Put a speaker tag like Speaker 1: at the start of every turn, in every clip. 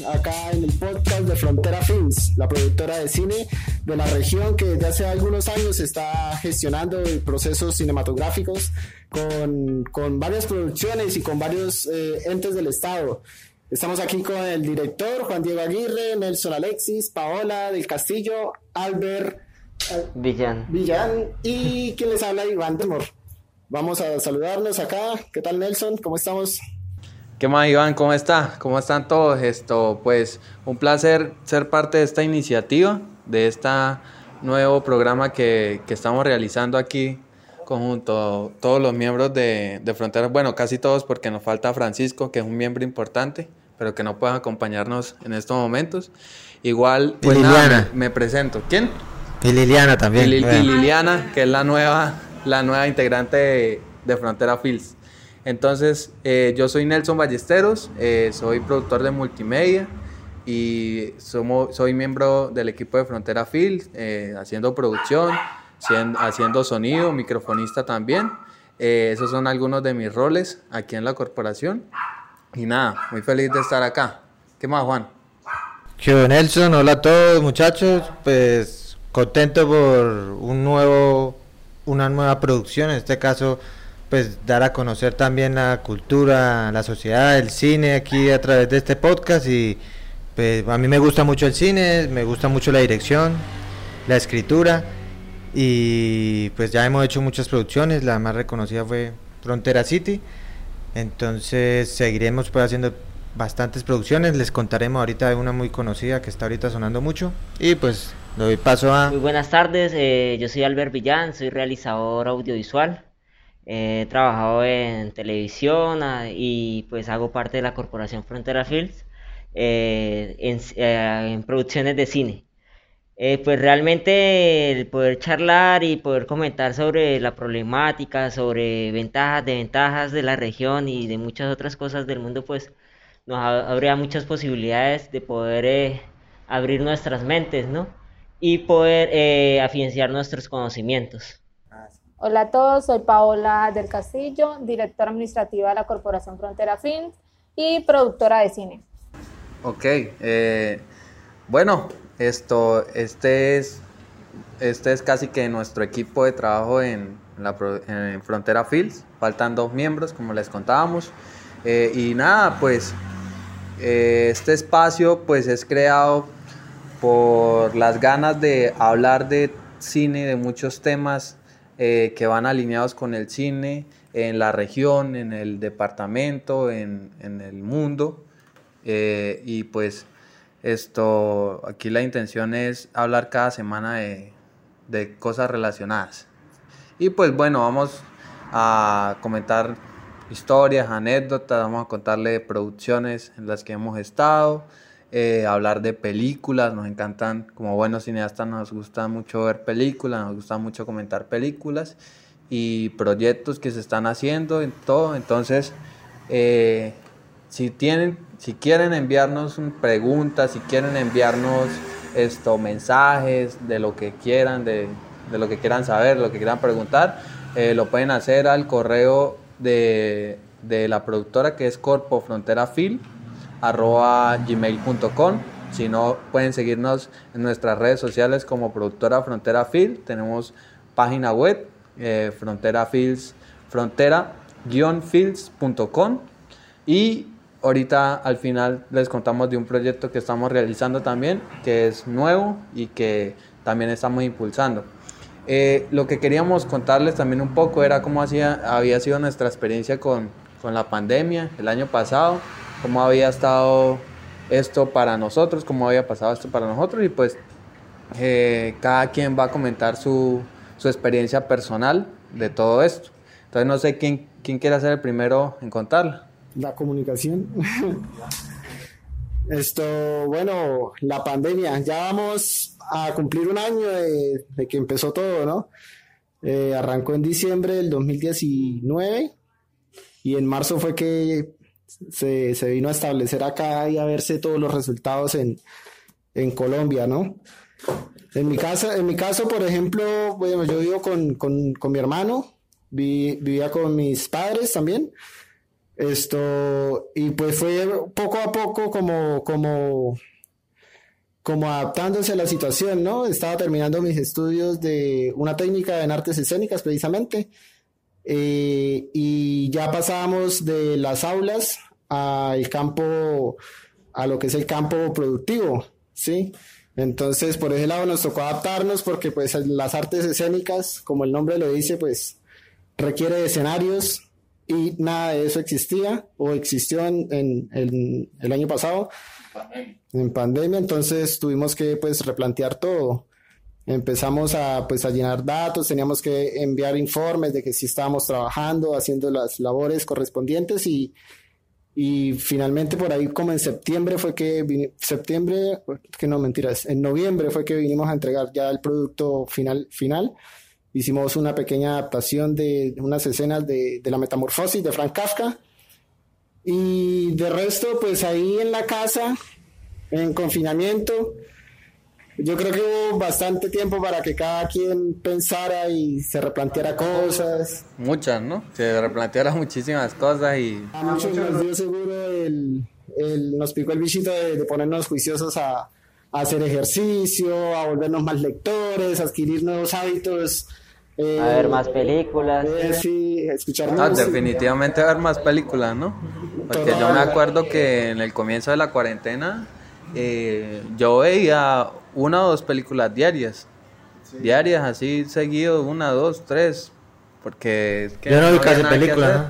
Speaker 1: más acá en el podcast de Frontera Films, la productora de cine de la región que desde hace algunos años está gestionando procesos cinematográficos con, con varias producciones y con varios eh, entes del Estado. Estamos aquí con el director Juan Diego Aguirre, Nelson Alexis, Paola del Castillo, Albert
Speaker 2: eh, Villán.
Speaker 1: Villán y quien les habla Iván Demor. Vamos a saludarnos acá. ¿Qué tal Nelson? ¿Cómo estamos?
Speaker 3: ¿Qué más Iván? ¿Cómo está? ¿Cómo están todos? Esto, pues un placer ser parte de esta iniciativa, de este nuevo programa que, que estamos realizando aquí conjunto todos los miembros de, de Fronteras, bueno, casi todos porque nos falta Francisco, que es un miembro importante, pero que no puede acompañarnos en estos momentos. Igual, pues Liliana. me, presento. ¿Quién?
Speaker 4: Y Liliana también.
Speaker 3: Y, Liliana, que es la nueva, la nueva integrante de, de Frontera Fields. Entonces, eh, yo soy Nelson Ballesteros, eh, soy productor de multimedia y soy miembro del equipo de Frontera Fields, eh, haciendo producción, haciendo sonido, microfonista también. esos son algunos de mis roles aquí en la corporación. Y nada, muy feliz de estar acá. ¿Qué más, Juan?
Speaker 4: Nelson, hola a todos muchachos, pues contento por un nuevo, una nueva producción, en este caso pues dar a conocer también la cultura, la sociedad, el cine aquí a través de este podcast y pues a mí me gusta mucho el cine, me gusta mucho la dirección, la escritura y pues ya hemos hecho muchas producciones, la más reconocida fue Frontera City, entonces seguiremos pues haciendo bastantes producciones, les contaremos ahorita de una muy conocida que está ahorita sonando mucho y pues doy paso a...
Speaker 2: Muy buenas tardes, eh, yo soy Albert Villán, soy realizador audiovisual. He trabajado en televisión ah, y pues hago parte de la corporación Frontera Films eh, eh, en, producciones de cine. Eh, pues realmente el poder charlar y poder comentar sobre la problemática, sobre ventajas, desventajas de la región y de muchas otras cosas del mundo, pues nos habría muchas posibilidades de poder abrir nuestras mentes, ¿no? Y poder afianzar nuestros conocimientos.
Speaker 5: Hola a todos, soy Paola del Castillo, directora administrativa de la Corporación Frontera Films y productora de cine.
Speaker 3: Ok, eh, bueno, esto, este es, este es casi que nuestro equipo de trabajo en, la, Frontera Films. Faltan dos miembros, como les contábamos. Eh, y nada, pues eh, este espacio pues es creado por las ganas de hablar de cine, de muchos temas eh, que van alineados con el cine en la región, en el departamento, en, el mundo. Eh, y pues esto, aquí la intención es hablar cada semana de, de cosas relacionadas. Y pues bueno, vamos a comentar historias, anécdotas, vamos a contarle producciones en las que hemos estado, eh, hablar de películas, nos encantan, como buenos cineastas nos gusta mucho ver películas, nos gusta mucho comentar películas y proyectos que se están haciendo en todo. Entonces, eh, si tienen, si quieren enviarnos preguntas, si quieren enviarnos esto, mensajes de lo que quieran, de, lo que quieran saber, lo que quieran preguntar, eh, lo pueden hacer al correo de, de la productora que es Corpo Frontera Film arroba gmail.com. Si no, pueden seguirnos en nuestras redes sociales como productora Frontera Field. Tenemos página web, eh, Frontera Fields, frontera-fields.com. Y ahorita al final les contamos de un proyecto que estamos realizando también, que es nuevo y que también estamos impulsando. Eh, lo que queríamos contarles también un poco era cómo hacía, había sido nuestra experiencia con, con la pandemia el año pasado cómo había estado esto para nosotros, cómo había pasado esto para nosotros y pues eh, cada quien va a comentar su, su, experiencia personal de todo esto. Entonces no sé quién, quién quiere ser el primero en contarla.
Speaker 1: La comunicación. esto, bueno, la pandemia, ya vamos a cumplir un año de, de que empezó todo, ¿no? Eh, arrancó en diciembre del 2019 y en marzo fue que se, se, vino a establecer acá y a verse todos los resultados en, en Colombia, ¿no? En mi, casa, en mi caso, por ejemplo, bueno, yo vivo con, con, con mi hermano, vivía con mis padres también, Esto, y pues fue poco a poco como, como, como adaptándose a la situación, ¿no? Estaba terminando mis estudios de una técnica en artes escénicas precisamente, eh, y ya pasábamos de las aulas al campo, a lo que es el campo productivo, ¿sí? Entonces, por ese lado nos tocó adaptarnos porque pues las artes escénicas, como el nombre lo dice, pues requiere de escenarios y nada de eso existía o existió en, el año pasado en pandemia, entonces tuvimos que pues replantear todo. Empezamos a pues a llenar datos, teníamos que enviar informes de que sí estábamos trabajando, haciendo las labores correspondientes y, y finalmente por ahí como en septiembre fue que septiembre, que no mentiras, en noviembre fue que vinimos a entregar ya el producto final final. Hicimos una pequeña adaptación de unas escenas de, de la metamorfosis de Frank Kafka. Y de resto, pues ahí en la casa, en confinamiento, yo creo que hubo bastante tiempo para que cada quien pensara y se replanteara cosas.
Speaker 3: Muchas, ¿no? Se replanteara muchísimas cosas y...
Speaker 1: A muchos nos dio seguro el, nos picó el bichito de, ponernos juiciosos a, a, hacer ejercicio, a volvernos más lectores, a adquirir nuevos hábitos.
Speaker 2: Eh, a ver más películas.
Speaker 1: Eh, sí, escuchar
Speaker 3: no, definitivamente a ver más películas, ¿no? Porque yo me acuerdo que en el comienzo de la cuarentena eh, yo veía una o dos películas diarias. Diarias, así seguido, una, dos, tres. Porque
Speaker 4: yo no vi casi películas,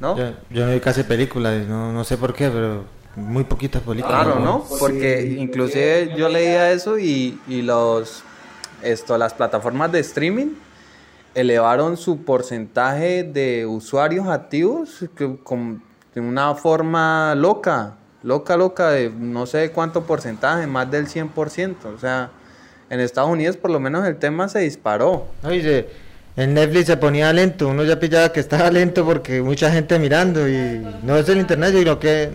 Speaker 4: ¿no? Yo, no vi casi películas, no, no sé por qué, pero muy poquitas películas.
Speaker 3: Claro, ¿no? Porque inclusive yo leía eso y, y los esto las plataformas de streaming elevaron su porcentaje de usuarios activos con, de una forma loca loca, loca, de no sé cuánto porcentaje, más del 100%. O sea, en Estados Unidos por lo menos el tema se disparó.
Speaker 4: Oye, en Netflix se ponía lento, uno ya pillaba que estaba lento porque mucha gente mirando y no es el internet, sino que...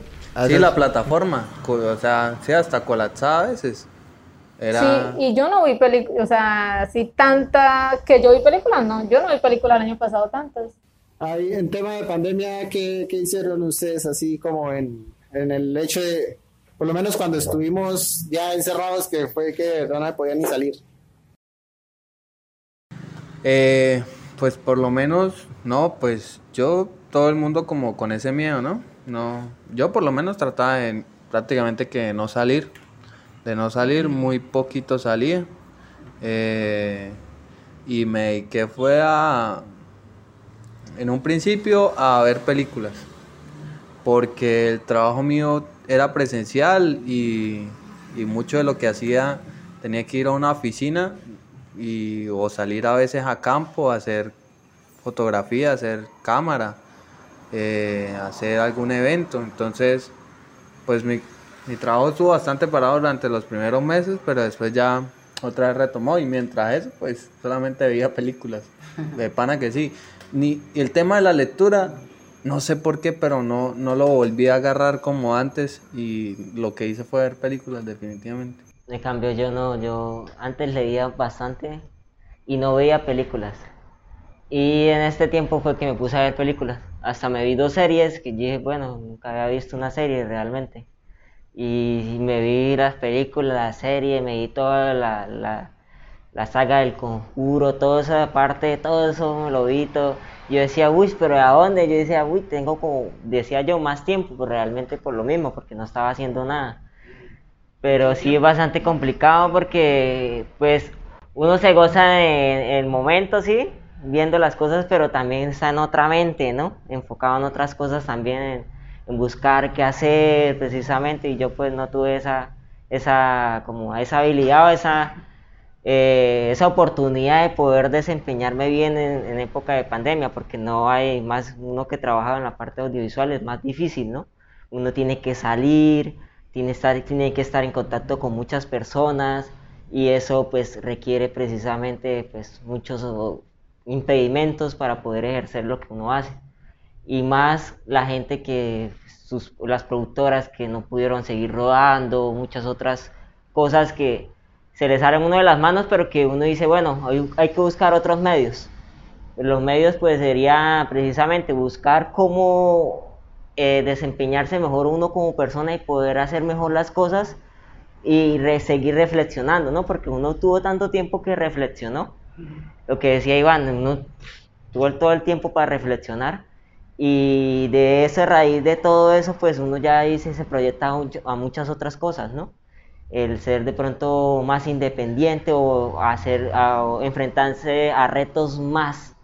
Speaker 3: Sí, la plataforma, o sea, sí, hasta colapsada a veces.
Speaker 5: Era... Sí, y yo no vi películas, o sea, así tanta, que yo vi películas, no, yo no vi películas el año pasado tantas.
Speaker 1: Ahí, en tema de pandemia, ¿qué, ¿qué hicieron ustedes así como en, en el hecho de, por lo menos cuando estuvimos ya encerrados, que fue que no podía ni salir?
Speaker 3: Eh, pues por lo menos, no, pues yo, todo el mundo como con ese miedo, ¿no? No, yo por lo menos trataba de prácticamente que no salir, de no salir, muy poquito salía. Eh, y me dediqué fue a, en un principio, a ver películas porque el trabajo mío era presencial y, mucho de lo que hacía tenía que ir a una oficina y, o salir a veces a campo a hacer fotografía, hacer cámara, eh, hacer algún evento. Entonces, pues mi, mi trabajo estuvo bastante parado durante los primeros meses, pero después ya otra vez retomó y mientras eso, pues solamente veía películas. De pana que sí. Ni, el tema de la lectura no sé por qué, pero no, no lo volví a agarrar como antes y lo que hice fue ver películas definitivamente.
Speaker 2: En cambio yo no, yo antes leía bastante y no veía películas. Y en este tiempo fue que me puse a ver películas. Hasta me vi dos series que dije, bueno, nunca había visto una serie realmente. Y me vi las películas, la serie, me vi toda la, la, la saga del conjuro, toda esa parte, todo eso lo vi todo yo decía, uy, pero ¿a dónde? Yo decía, uy, tengo como, decía yo, más tiempo, pues realmente por lo mismo, porque no estaba haciendo nada. Pero sí es bastante complicado porque, pues, uno se goza en, el momento, sí, viendo las cosas, pero también está en otra mente, ¿no? Enfocado en otras cosas también, en, en buscar qué hacer precisamente, y yo pues no tuve esa, esa, como esa habilidad o esa eh, esa oportunidad de poder desempeñarme bien en, época de pandemia, porque no hay más, uno que trabaja en la parte audiovisual es más difícil, ¿no? Uno tiene que salir, tiene, estar, tiene que estar en contacto con muchas personas y eso pues requiere precisamente pues muchos impedimentos para poder ejercer lo que uno hace. Y más la gente que, sus, las productoras que no pudieron seguir rodando, muchas otras cosas que se les salen uno de las manos, pero que uno dice, bueno, hay, hay que buscar otros medios. Los medios pues sería precisamente buscar cómo eh, desempeñarse mejor uno como persona y poder hacer mejor las cosas y seguir reflexionando, ¿no? Porque uno tuvo tanto tiempo que reflexionó. Lo que decía Iván, uno tuvo todo el tiempo para reflexionar y de esa raíz de todo eso, pues uno ya dice, se proyecta a muchas otras cosas, ¿no? El ser de pronto más independiente o hacer, enfrentarse a retos más,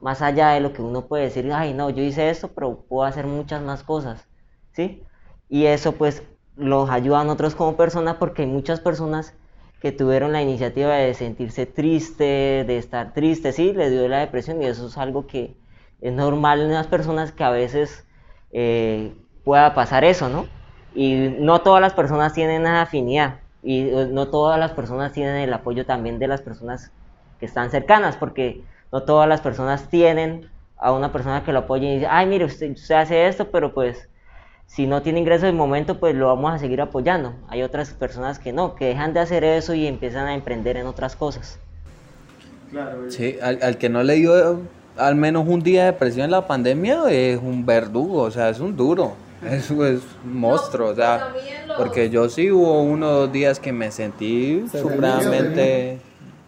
Speaker 2: más allá de lo que uno puede decir, ay no, yo hice esto, pero puedo hacer muchas más cosas, ¿sí? Y eso pues los ayuda a nosotros como personas porque hay muchas personas que tuvieron la iniciativa de sentirse triste, de estar triste, sí, les dio la depresión y eso es algo que es normal en las personas que a veces eh, pueda pasar eso, ¿no? Y no todas las personas tienen esa afinidad y eh, no todas las personas tienen el apoyo también de las personas que están cercanas, porque no todas las personas tienen a una persona que lo apoye y dice, ay, mire, usted, usted hace esto, pero pues si no tiene ingresos de momento, pues lo vamos a seguir apoyando. Hay otras personas que no, que dejan de hacer eso y empiezan a emprender en otras cosas.
Speaker 3: Sí, al, que no le dio al menos un día de depresión en la pandemia es un verdugo, o sea, es un duro. Es, es un monstruo, o sea, porque yo sí hubo uno o dos días que me sentí supremamente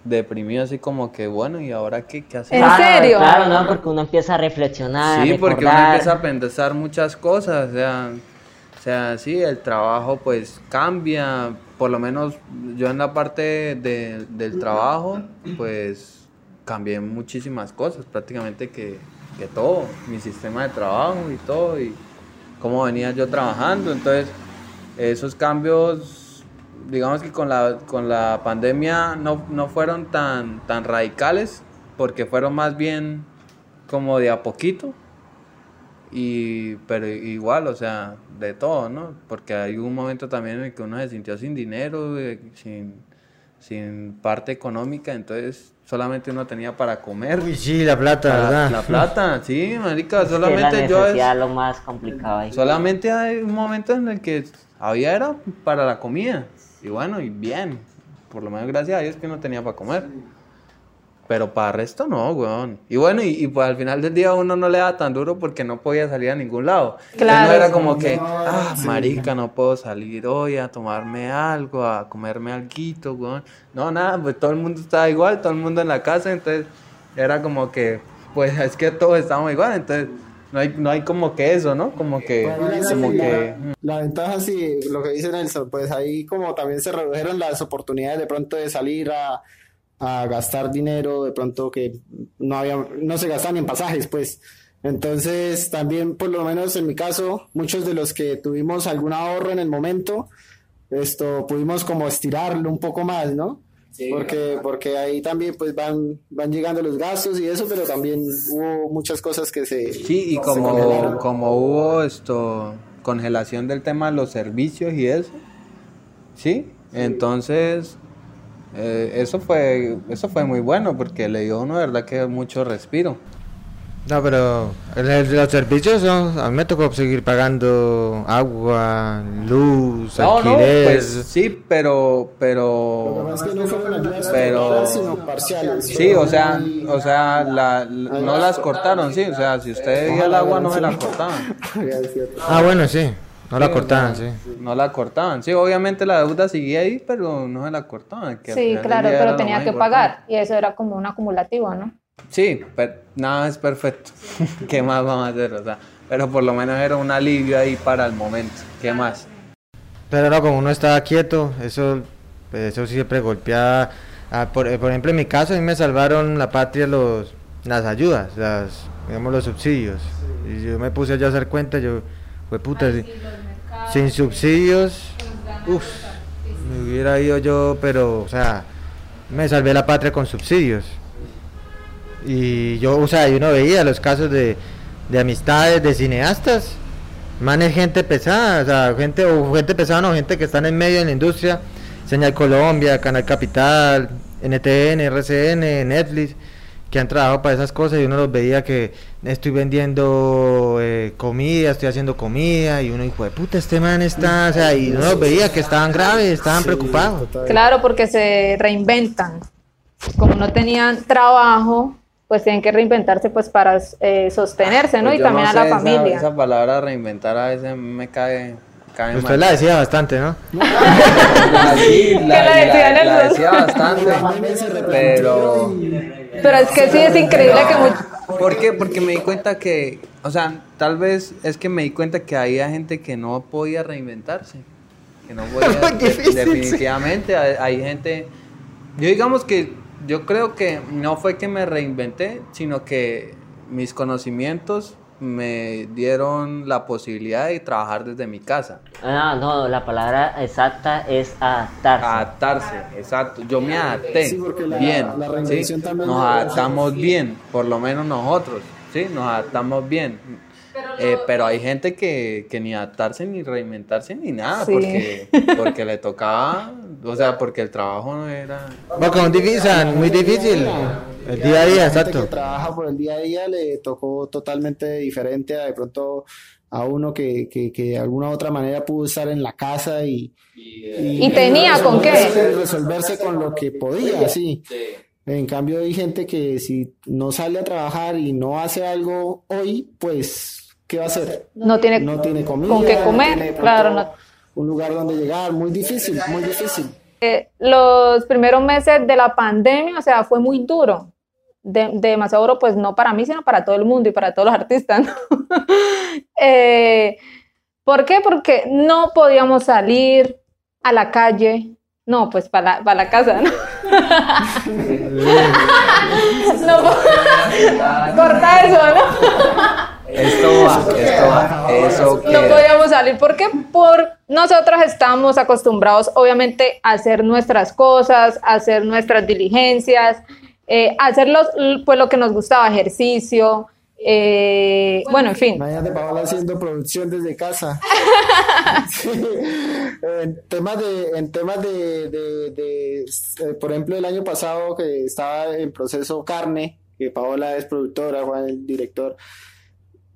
Speaker 3: deprimido, así como que, bueno, ¿y ahora qué, qué
Speaker 5: ¿En serio?
Speaker 2: Claro, no, porque uno empieza a reflexionar.
Speaker 3: Sí, porque uno empieza a pensar muchas cosas, o sea, o sea, sí, el trabajo pues cambia, por lo menos yo en la parte de, del trabajo, pues cambié muchísimas cosas, prácticamente que, que todo, mi sistema de trabajo y todo, y cómo venía yo trabajando, entonces esos cambios digamos que con la, con la pandemia no, no fueron tan, tan radicales, porque fueron más bien como de a poquito. Y, pero igual, o sea, de todo, ¿no? Porque hay un momento también en el que uno se sintió sin dinero, sin, sin parte económica, entonces solamente uno tenía para comer.
Speaker 4: Uy, sí, la plata, ¿verdad?
Speaker 3: La plata, sí, marica, solamente yo
Speaker 2: es... lo más complicado ahí.
Speaker 3: Solamente hay un momento en el que había era para la comida. Y bueno, y bien. Por lo menos gracias a Dios que no tenía para comer. Pero para el resto no, weón. Y bueno, y, pues al final del día uno no le da tan duro porque no podía salir a ningún lado. Claro. no era como que, ah, marica, no puedo salir hoy a tomarme algo, a comerme algo, weón. No, nada, pues todo el mundo estaba igual, todo el mundo en la casa, entonces era como que, pues es que todos estábamos igual, entonces no hay, no hay como que eso, ¿no? Como que, como que...
Speaker 1: La, ventaja, sí, lo que dice Nelson, pues ahí como también se redujeron las oportunidades de pronto de salir a, a gastar dinero, de pronto que no había, no se gastaban en pasajes, pues. Entonces, también, por lo menos en mi caso, muchos de los que tuvimos algún ahorro en el momento, esto pudimos como estirarlo un poco más, ¿no? porque, porque ahí también pues van, van llegando los gastos y eso, pero también hubo muchas cosas que se...
Speaker 3: Sí, y como, como hubo esto, congelación del tema de los servicios y eso, ¿sí? Entonces, eh, eso, fue, eso fue muy bueno porque le dio uno, verdad, que mucho respiro.
Speaker 4: No, pero los servicios, a mí me tocó seguir pagando agua, luz, no, alquiler. No, pues
Speaker 3: sí, pero, pero, pero, sí, o sea, o sea, la, no las cortaron, sí, o sea, si usted veía el agua no se la cortaban.
Speaker 4: Ah, bueno, sí, no la cortaban, sí.
Speaker 3: No la cortaban, sí, obviamente la deuda seguía ahí, pero no se la cortaban.
Speaker 5: sí, claro, pero tenía que pagar y eso era como un acumulativo, ¿no?
Speaker 3: Sí, pero nada es perfecto. ¿Qué más vamos a hacer? O sea, pero por lo menos era un alivio ahí para el momento. ¿Qué más?
Speaker 4: Pero no, como uno estaba quieto, eso, pues, eso siempre golpeaba. Ah, por, eh, por, ejemplo, en mi caso, a mí me salvaron la patria los, las ayudas, las, digamos, los subsidios. Y yo me puse ya a hacer cuenta, yo, fue puta, sin subsidios, uff, me hubiera ido yo, pero, o sea, me salvé la patria con subsidios. Y yo, o sea, yo no veía los casos de, de amistades, de cineastas, manes gente pesada, o sea, gente, o gente pesada, no, gente que están en medio de la industria, Señal Colombia, Canal Capital, NTN, RCN, Netflix, que han trabajado para esas cosas y uno los veía que estoy vendiendo eh, comida, estoy haciendo comida y uno dijo, de puta, este man está, o sea, y uno los veía que estaban graves, estaban preocupados.
Speaker 5: Claro, porque se reinventan. Como no tenían trabajo, pues tienen que reinventarse pues para eh, sostenerse, ¿no?
Speaker 3: Pues
Speaker 5: y también a la
Speaker 3: esa-
Speaker 5: familia.
Speaker 3: Esa, palabra reinventar a veces me cae, cae
Speaker 4: Usted
Speaker 3: mal.
Speaker 4: la decía bastante, ¿no?
Speaker 3: La- sí, la,
Speaker 5: la
Speaker 3: decía bastante, pero...
Speaker 5: Pero es que sí es increíble que much-
Speaker 3: ¿Por qué? Porque me di cuenta que, o sea, tal vez es que me di cuenta que había gente que no podía reinventarse. Que no podía, definitivamente, hay, hay gente, yo digamos que, yo creo que no fue que me reinventé, sino que mis conocimientos me dieron la posibilidad de trabajar desde mi casa.
Speaker 2: Ah, no, la palabra exacta es adaptarse.
Speaker 3: Adaptarse, exacto. Yo me adapté
Speaker 1: Sí, porque la-
Speaker 3: bien.
Speaker 1: la
Speaker 3: ¿sí?
Speaker 1: reinvención también
Speaker 3: Nos adaptamos bien, por lo menos nosotros, ¿sí? Nos adaptamos bien. Eh, pero hay gente que, que ni adaptarse, ni reinventarse, ni nada,
Speaker 5: Sí.
Speaker 3: porque, porque le tocaba, o sea, porque el trabajo no era...
Speaker 4: Porque es difícil, muy difícil. El día a día,
Speaker 1: La gente
Speaker 4: exacto.
Speaker 1: que trabaja por el día a día le tocó totalmente diferente a de pronto a uno que, que, que de alguna u otra manera pudo estar en la casa y,
Speaker 5: Y tenía con qué.
Speaker 1: resolverse- con lo que podía, sí. En cambio hay gente que si no sale a trabajar y no hace algo hoy, pues, ¿qué va a hacer?
Speaker 5: no tiene,
Speaker 1: No tiene comida,
Speaker 5: con qué
Speaker 1: no
Speaker 5: comer,
Speaker 1: tiene
Speaker 5: claro, no.
Speaker 1: un lugar donde llegar, muy difícil, muy difícil.
Speaker 5: Eh, los primeros meses de la pandemia, o sea, fue muy duro. De, demasiado duro, pues no para mí, sino para todo el mundo y para todos los artistas. ¿no? Eh, ¿Por qué? Porque no podíamos salir a la calle. No, pues para la, para la casa, ¿no? corta eso, ¿no?
Speaker 3: Esto va, esto va, eso
Speaker 5: No podíamos salir porque por nosotros estamos acostumbrados obviamente a hacer nuestras cosas, a hacer nuestras diligencias, eh, hacer los- pues lo que nos gustaba, ejercicio, eh, bueno, en fin.
Speaker 1: Imagínate Paola haciendo producción desde casa. Sí. En temas de, en temas de, de- de, eh, por ejemplo, el año pasado que estaba en proceso carne, que Paola es productora, Juan el director.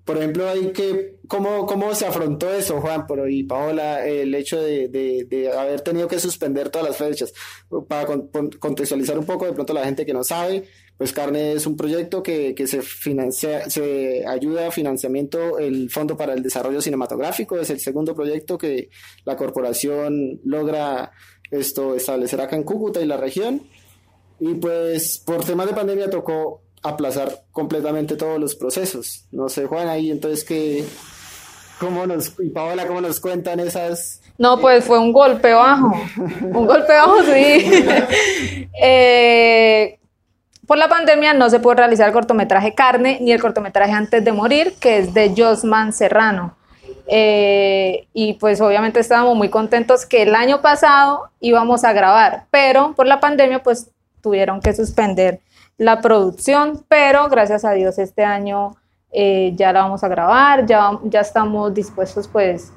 Speaker 1: Por ejemplo, hay que, ¿cómo, cómo se afrontó eso, Juan pero y Paola, el hecho de, de- de haber tenido que suspender todas las fechas? Para con- con- contextualizar un poco de pronto la gente que no sabe, pues Carne es un proyecto que, que se financia, se ayuda a financiamiento el Fondo para el Desarrollo Cinematográfico, es el segundo proyecto que la corporación logra esto establecer acá en Cúcuta y la región. Y pues por temas de pandemia tocó aplazar completamente todos los procesos. No sé, Juan, ahí entonces que cómo nos y Paola cómo nos cuentan esas
Speaker 5: No, pues fue un golpe bajo, un golpe bajo, sí. Eh, por la pandemia no se pudo realizar el cortometraje Carne ni el cortometraje Antes de Morir, que es de Josman Serrano. Eh, y pues obviamente estábamos muy contentos que el año pasado íbamos a grabar, pero por la pandemia pues tuvieron que suspender la producción, pero gracias a Dios este año eh, ya la vamos a grabar, ya, ya estamos dispuestos pues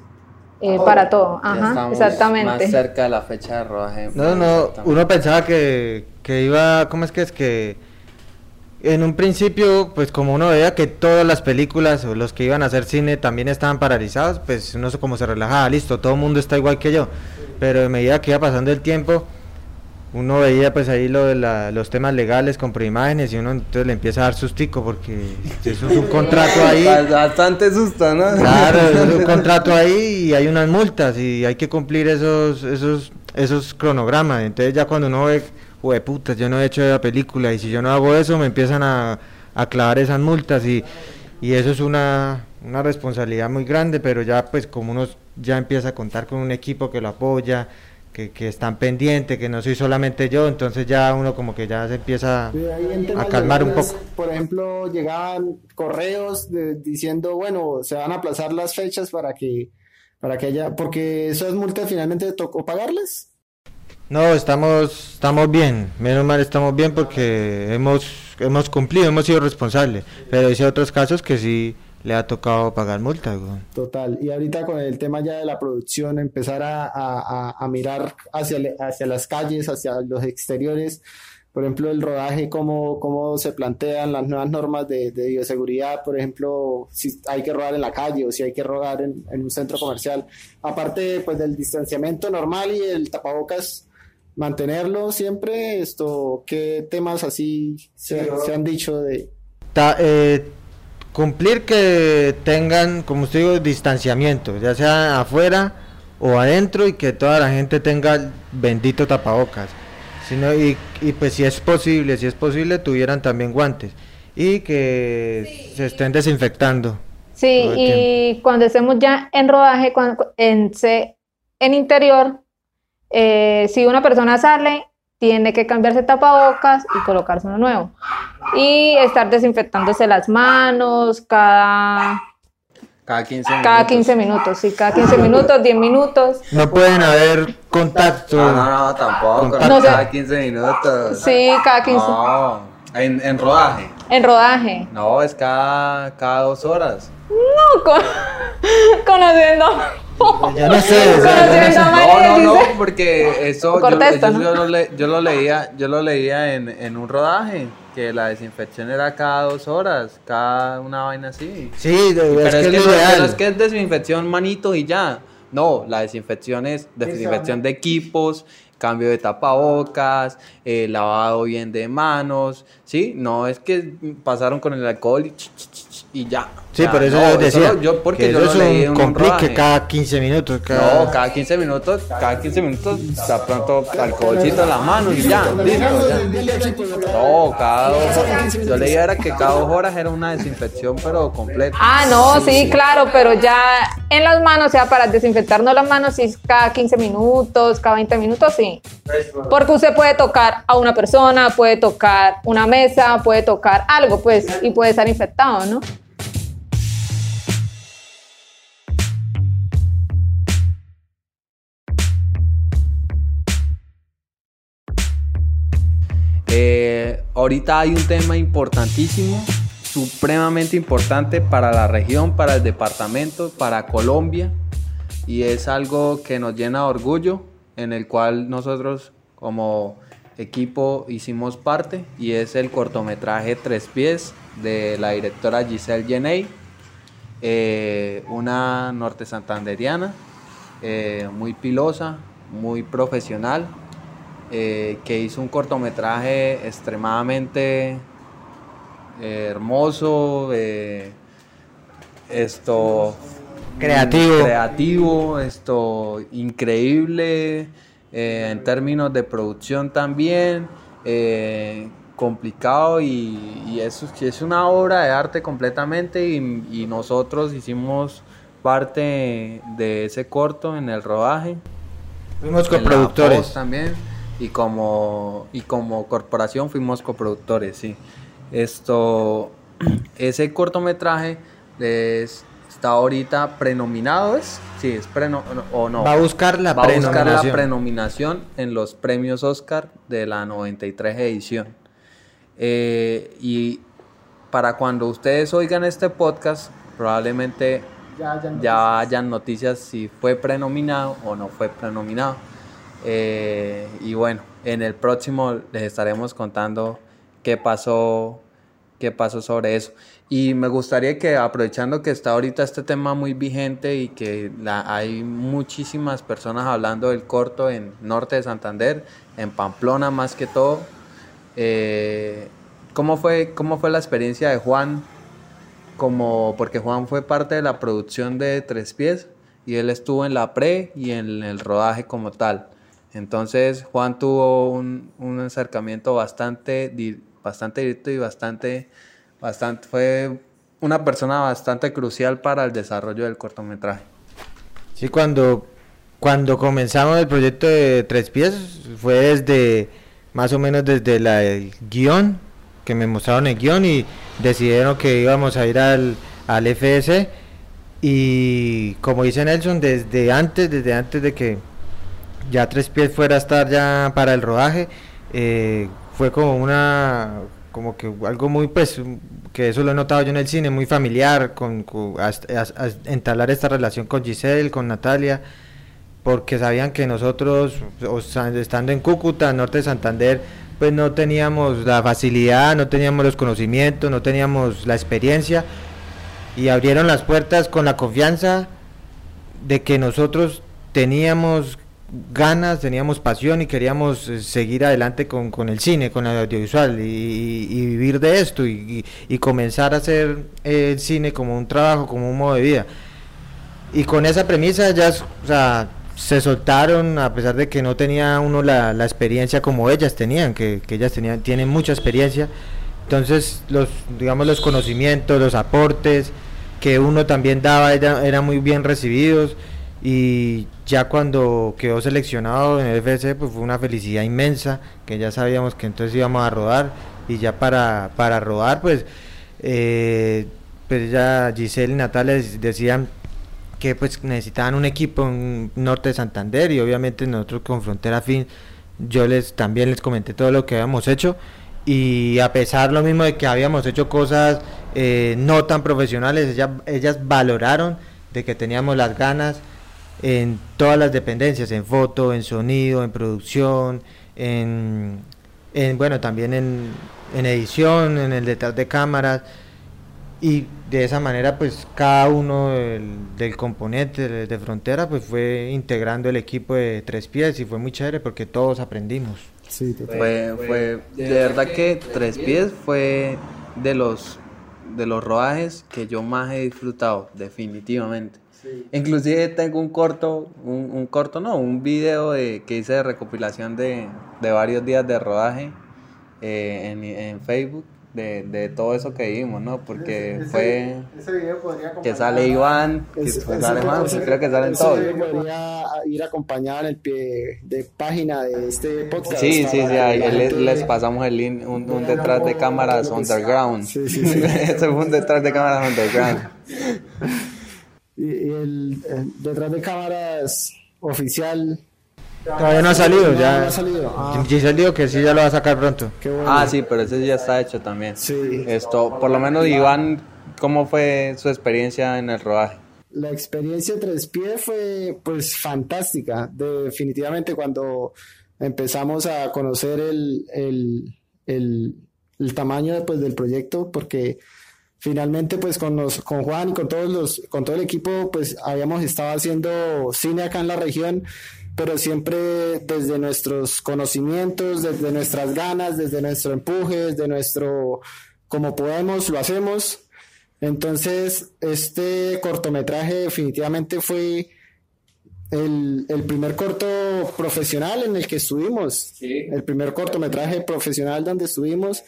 Speaker 5: eh, para todo.
Speaker 3: Ya
Speaker 5: Ajá,
Speaker 3: estamos
Speaker 5: exactamente.
Speaker 3: Más cerca de la fecha de rodaje.
Speaker 4: No, no, uno pensaba que, que iba, ¿cómo es que es que en un principio, pues como uno veía que todas las películas o los que iban a hacer cine también estaban paralizados, pues uno se- como se relajaba, listo, todo el mundo está igual que yo. Pero a medida que iba pasando el tiempo, uno veía pues ahí lo de la- los temas legales con imágenes y uno entonces le empieza a dar sustico porque eso es un contrato ahí.
Speaker 3: Bastante susto, ¿no?
Speaker 4: Claro, es un contrato ahí y hay unas multas y hay que cumplir esos, esos, esos cronogramas. Entonces ya cuando uno ve, de putas, yo no he hecho la película y si yo no hago eso me empiezan a, a clavar esas multas y, y eso es una, una responsabilidad muy grande, pero ya pues como uno ya empieza a contar con un equipo que lo apoya, que, que están pendientes, que no soy solamente yo, entonces ya uno como que ya se empieza a calmar un poco.
Speaker 1: Por ejemplo, llegaban correos de- diciendo, bueno, se van a aplazar las fechas para que, para que haya, porque esas multas finalmente tocó pagarles.
Speaker 4: No, estamos, estamos bien, menos mal estamos bien porque hemos, hemos cumplido, hemos sido responsables, pero hay otros casos que sí le ha tocado pagar multas.
Speaker 1: Total. Y ahorita con el tema ya de la producción, empezar a, a- a- a mirar hacia, le- hacia las calles, hacia los exteriores. Por ejemplo, el rodaje, cómo, cómo se plantean las nuevas normas de, de bioseguridad. Por ejemplo, si hay que rodar en la calle o si hay que rodar en, en un centro comercial. Aparte, pues, del distanciamiento normal y el tapabocas, mantenerlo siempre. Esto, ¿qué temas así se, se han dicho de,
Speaker 4: ta- eh, cumplir que tengan, como usted digo, distanciamiento, ya sea afuera o adentro y que toda la gente tenga bendito tapabocas. Sino, y, y pues si es posible, si es posible, tuvieran también guantes y que se estén desinfectando.
Speaker 5: Sí, y cuando estemos ya en rodaje, cuando, en, se- en interior, eh, si una persona sale, tiene que cambiarse tapabocas y colocarse uno nuevo. Y estar desinfectándose las manos cada,
Speaker 3: Cada 15 minutos.
Speaker 5: cada 15 minutos, sí, cada 15 minutos, 10 minutos.
Speaker 4: No pueden haber contacto.
Speaker 3: No, no, no, tampoco.
Speaker 5: No
Speaker 3: cada 15 minutos.
Speaker 5: Sí, cada 15.
Speaker 3: No, en, en rodaje.
Speaker 5: En rodaje.
Speaker 3: No, es cada, cada dos horas.
Speaker 5: No, con- conociendo.
Speaker 4: Ya no sé, o sea, ya no
Speaker 3: No,
Speaker 5: María,
Speaker 3: no, porque eso yo, yo-
Speaker 5: ¿no?
Speaker 3: yo lo, le- yo lo leía, yo lo leía en, en un rodaje, que la desinfección era cada dos horas, cada una vaina así.
Speaker 4: Sí, de-
Speaker 3: Pero
Speaker 4: es
Speaker 3: es,
Speaker 4: que es
Speaker 3: no, pero es que es desinfección manitos y ya. No, la desinfección es desinfección de equipos, cambio de tapabocas, eh, lavado bien de manos, ¿sí? No es que pasaron con el alcohol y, ch, ch, ch, ch, y ya.
Speaker 4: Sí,
Speaker 3: O sea,
Speaker 4: por eso
Speaker 3: no,
Speaker 4: yo decía
Speaker 3: yo, porque
Speaker 4: que
Speaker 3: yo
Speaker 4: eso
Speaker 3: lo
Speaker 4: es un
Speaker 3: un
Speaker 4: complique
Speaker 3: rodaje.
Speaker 4: cada 15 minutos. Cada...
Speaker 3: No, cada 15 minutos, cada 15 minutos está pronto alcoholcito en la mano y ya, listo, ya. No, cada dos horas. Yo leía era que cada dos horas era una desinfección, pero completa.
Speaker 5: Ah, no, sí, claro, pero ya en las manos, o sea, para desinfectarnos las manos, sí, cada 15 minutos, cada 20 minutos, sí. Porque usted puede tocar a una persona, puede tocar una mesa, puede tocar algo, pues, y puede estar infectado, ¿no?
Speaker 3: Ahorita hay un tema importantísimo, supremamente importante para la región, para el departamento, para Colombia, y es algo que nos llena de orgullo, en el cual nosotros como equipo hicimos parte, y es el cortometraje Tres Pies de la directora Giselle Jeney, eh, una norte santanderiana, eh, muy pilosa, muy profesional, eh, que hizo un cortometraje extremadamente eh, hermoso, eh, esto
Speaker 4: Creativo.
Speaker 3: creativo, esto increíble en términos de producción también, complicado y, y eso es- una obra de arte completamente y, y nosotros hicimos parte de ese corto en el rodaje.
Speaker 4: Fuimos coproductores.
Speaker 3: también y como y como corporación fuimos coproductores sí. Esto ese cortometraje es- está ahorita prenominado es sí es preno o no.
Speaker 4: Va a buscar la
Speaker 3: va a buscar la
Speaker 4: prenominación.
Speaker 3: en los premios Oscar de la 93 edición. Eh, y para cuando ustedes oigan este podcast probablemente ya hayan noticias si fue prenominado o no fue prenominado. Eh, y bueno, en el próximo les estaremos contando qué pasó, qué pasó sobre eso. Y me gustaría que aprovechando que está ahorita este tema muy vigente y que la- hay muchísimas personas hablando del corto en norte de Santander, en Pamplona más que todo, eh, ¿cómo, fue, ¿cómo fue la experiencia de Juan como porque Juan fue parte de la producción de Tres Pies y él estuvo en la pre y en el rodaje como tal. Entonces Juan tuvo un, un acercamiento bastante, bastante directo y bastante, bastante, fue una persona bastante crucial para el desarrollo del cortometraje.
Speaker 4: Sí, cuando, cuando comenzamos el proyecto de Tres Pies, fue desde, más o menos desde el guion, que me mostraron el guion y decidieron que íbamos a ir al, al FS. Y como dice Nelson, desde antes, desde antes de que ya Tres Pies fuera a estar ya para el rodaje, eh, fue como una, como que algo muy, pues, que eso lo he notado yo en el cine, muy familiar, con, entablar esta relación con Giselle, con Natalia, porque sabían que nosotros, estando en Cúcuta, norte de Santander, pues no teníamos la facilidad, no teníamos los conocimientos, no teníamos la experiencia, y abrieron las puertas con la confianza de que nosotros teníamos ganas, teníamos pasión y queríamos eh, seguir adelante con, con el cine, con el audiovisual y, y vivir de esto y, comenzar a hacer el cine como un trabajo, como un modo de vida. Y con esa premisa ya, o sea, se soltaron a pesar de que no tenía uno la, la experiencia como ellas tenían, que, que, ellas tenían, tienen mucha experiencia. Entonces, los, digamos, los conocimientos, los aportes que uno también daba eran muy bien recibidos y ya cuando quedó seleccionado en el FC pues fue una felicidad inmensa que ya sabíamos que entonces íbamos a rodar y ya para, para rodar pues eh, pues ya Giselle y Natalia decían que pues necesitaban un equipo en norte de Santander y obviamente nosotros con Frontera Fin yo les también les comenté todo lo que habíamos hecho y a pesar lo mismo de que habíamos hecho cosas eh, no tan profesionales ellas, ellas valoraron de que teníamos las ganas en todas las dependencias, en foto, en sonido, en producción, en, bueno, también en, edición, en el detrás de cámaras. Y de esa manera pues cada uno del, componente de, frontera pues fue integrando el equipo de tres pies y fue muy chévere porque todos aprendimos.
Speaker 3: Sí, fue, fue, de verdad que tres pies fue de los de los rodajes que yo más he disfrutado definitivamente Inclusive tengo un corto, un, corto no, un video de, que hice de recopilación de, varios días de rodaje eh, en, Facebook. De, todo eso que vimos, ¿no? Porque fue que sale Iván, que sale más, creo que salen todos.
Speaker 1: podría ir acompañado en el pie de página de este podcast.
Speaker 3: Sí, sí, sí, ahí les, pasamos el link, un, detrás de cámaras underground. Sí, sí, sí. Ese fue un detrás de cámaras underground.
Speaker 1: y el, detrás de cámaras oficial
Speaker 4: Todavía no ha salido, ya. No ha salido. Ah. dijo que sí, ya lo va a sacar pronto.
Speaker 3: Ah, sí, pero ese ya está hecho también. Sí. Esto, por lo menos, Iván, ¿cómo fue su experiencia en el rodaje?
Speaker 1: La experiencia de tres pies fue, pues, fantástica. Definitivamente, cuando empezamos a conocer el, el, el, el tamaño pues, del proyecto, porque finalmente pues con los con Juan y con todos los con todo el equipo pues habíamos estado haciendo cine acá en la región pero siempre desde nuestros conocimientos desde nuestras ganas desde nuestro empuje desde nuestro como podemos lo hacemos. Entonces este cortometraje definitivamente fue el, el, primer corto profesional en el que estuvimos, el primer cortometraje profesional donde estuvimos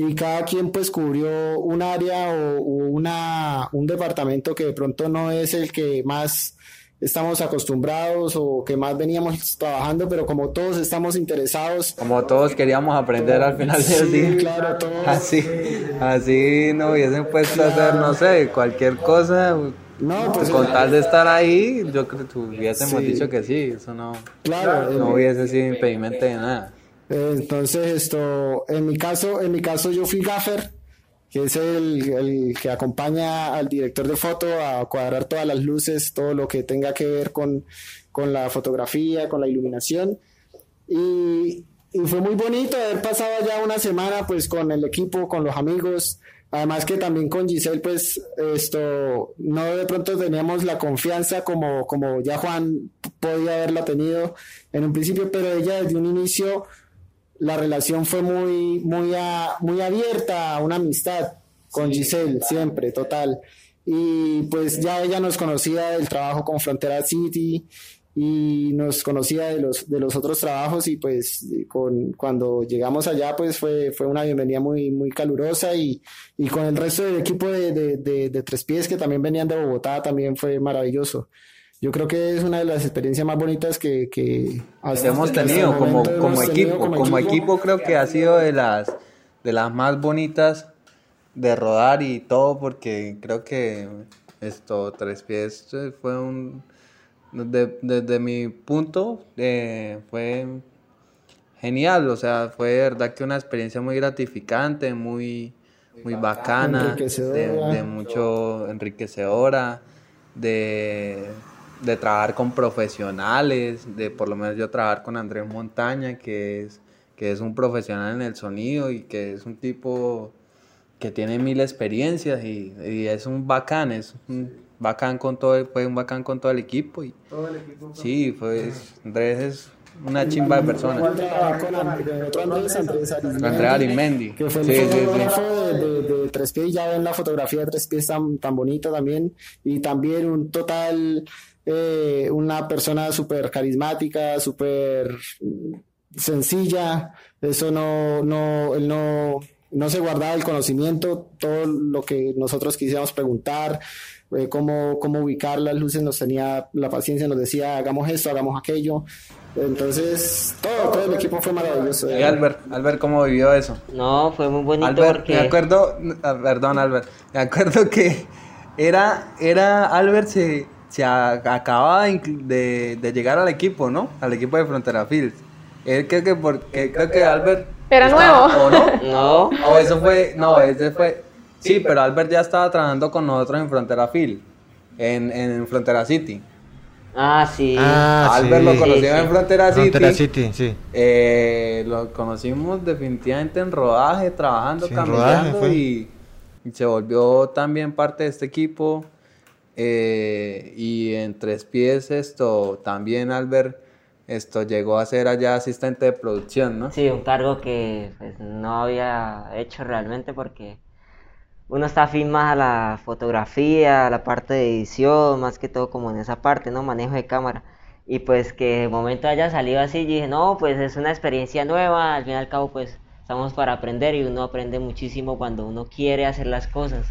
Speaker 1: y cada quien pues cubrió un área o, una, un departamento que de pronto no es el que más estamos acostumbrados o que más veníamos trabajando, pero como todos estamos interesados.
Speaker 3: Como todos queríamos aprender al final del día.
Speaker 1: Claro, todos.
Speaker 3: Así, así no hubiesen puesto a hacer, no sé, cualquier cosa. No, pues con tal de estar ahí, yo creo que hubiésemos dicho que sí, eso no, claro, no hubiese sido impedimento de nada.
Speaker 1: Entonces, esto, en mi caso, en mi caso yo fui gaffer, que es el, el, que acompaña al director de foto a cuadrar todas las luces, todo lo que tenga que ver con, con la fotografía, con la iluminación. Y, y, fue muy bonito haber pasado ya una semana pues con el equipo, con los amigos. Además que también con Giselle pues esto, no de pronto teníamos la confianza como, como ya Juan podía haberla tenido en un principio, pero ella desde un inicio la relación fue muy, muy, muy abierta, una amistad con Giselle, siempre, total. Y pues ya ella nos conocía del trabajo con Frontera City y nos conocía de los, de los otros trabajos y pues con, cuando llegamos allá pues fue, fue una bienvenida muy, muy calurosa y, y con el resto del equipo de, de, de Tres Pies que también venían de Bogotá también fue maravilloso yo creo que es una de las experiencias más bonitas que, que
Speaker 3: hemos tenido como, como equipo. Como, equipo. creo que ha sido de las, de las más bonitas de rodar y todo, porque creo que esto, Tres Pies fue un... Desde, mi punto eh, fue genial, o sea, fue de verdad que una experiencia muy gratificante, muy, muy bacana, de, de mucho enriquecedora, de de trabajar con profesionales, de por lo menos yo trabajar con Andrés Montaña, que es, que es un profesional en el sonido y que es un tipo que tiene mil experiencias y, y es un bacán, es un bacán con todo, fue un bacán con todo el equipo. Y,
Speaker 1: Todo el equipo.
Speaker 3: sí, fue, Andrés es una chimba de persona.
Speaker 1: Igual trabajaba con Andrés, Andrés, Andrés Arizmendi,
Speaker 3: Andrea Arimendi.
Speaker 1: Que fue el
Speaker 3: Sí, sí, sí.
Speaker 1: fotógrafo de, de- de Tres Pies, ya ven la fotografía de Tres Pies tan, tan bonita también. Y también un total, eh, una persona súper carismática, súper sencilla. Eso no, no, él no, no se guardaba el conocimiento, todo lo que nosotros quisiéramos preguntar, eh, cómo, cómo ubicar las luces, nos tenía la paciencia, nos decía, hagamos esto, hagamos aquello. Entonces, todo, todo el equipo fue maravilloso.
Speaker 3: Y Albert, Albert, ¿cómo vivió eso?
Speaker 2: No, fue muy bonito
Speaker 3: Albert,
Speaker 2: porque...
Speaker 3: me acuerdo, ah, perdón Albert, me acuerdo que era, era Albert se, se a- acababa de, de- de llegar al equipo, ¿no? Al equipo de Frontera Fields. Él creo que porque creo que Albert
Speaker 5: Era
Speaker 3: estaba-
Speaker 5: nuevo.
Speaker 3: ¿o no?
Speaker 2: No,
Speaker 3: O eso fue, no, ese fue, sí, pero Albert ya estaba trabajando con nosotros en Frontera Field, en, en Frontera City.
Speaker 2: ah, sí.
Speaker 4: Ah,
Speaker 3: Albert lo conocimos
Speaker 2: Sí, sí.
Speaker 3: en Frontera City.
Speaker 4: Frontera City, sí.
Speaker 3: Eh, lo conocimos definitivamente en rodaje, trabajando,
Speaker 4: rodaje
Speaker 3: y, y se volvió también parte de este equipo. Eh, y en tres pies esto también Albert esto llegó a ser allá asistente de producción, ¿no?
Speaker 2: Sí, un cargo que pues, no había hecho realmente porque uno está afín más a la fotografía, a la parte de edición, más que todo como en esa parte, ¿no? Manejo de cámara. Y pues que de momento haya salido así, dije, no, pues es una experiencia nueva, al fin y al cabo pues estamos para aprender y uno aprende muchísimo cuando uno quiere hacer las cosas.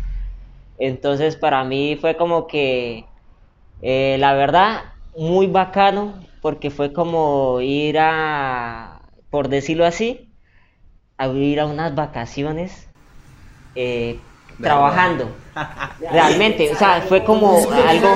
Speaker 2: Entonces para mí fue como que, eh, la verdad, muy bacano, porque fue como ir a, por decirlo así, a ir a unas vacaciones eh, trabajando. Realmente, o sea, fue como algo...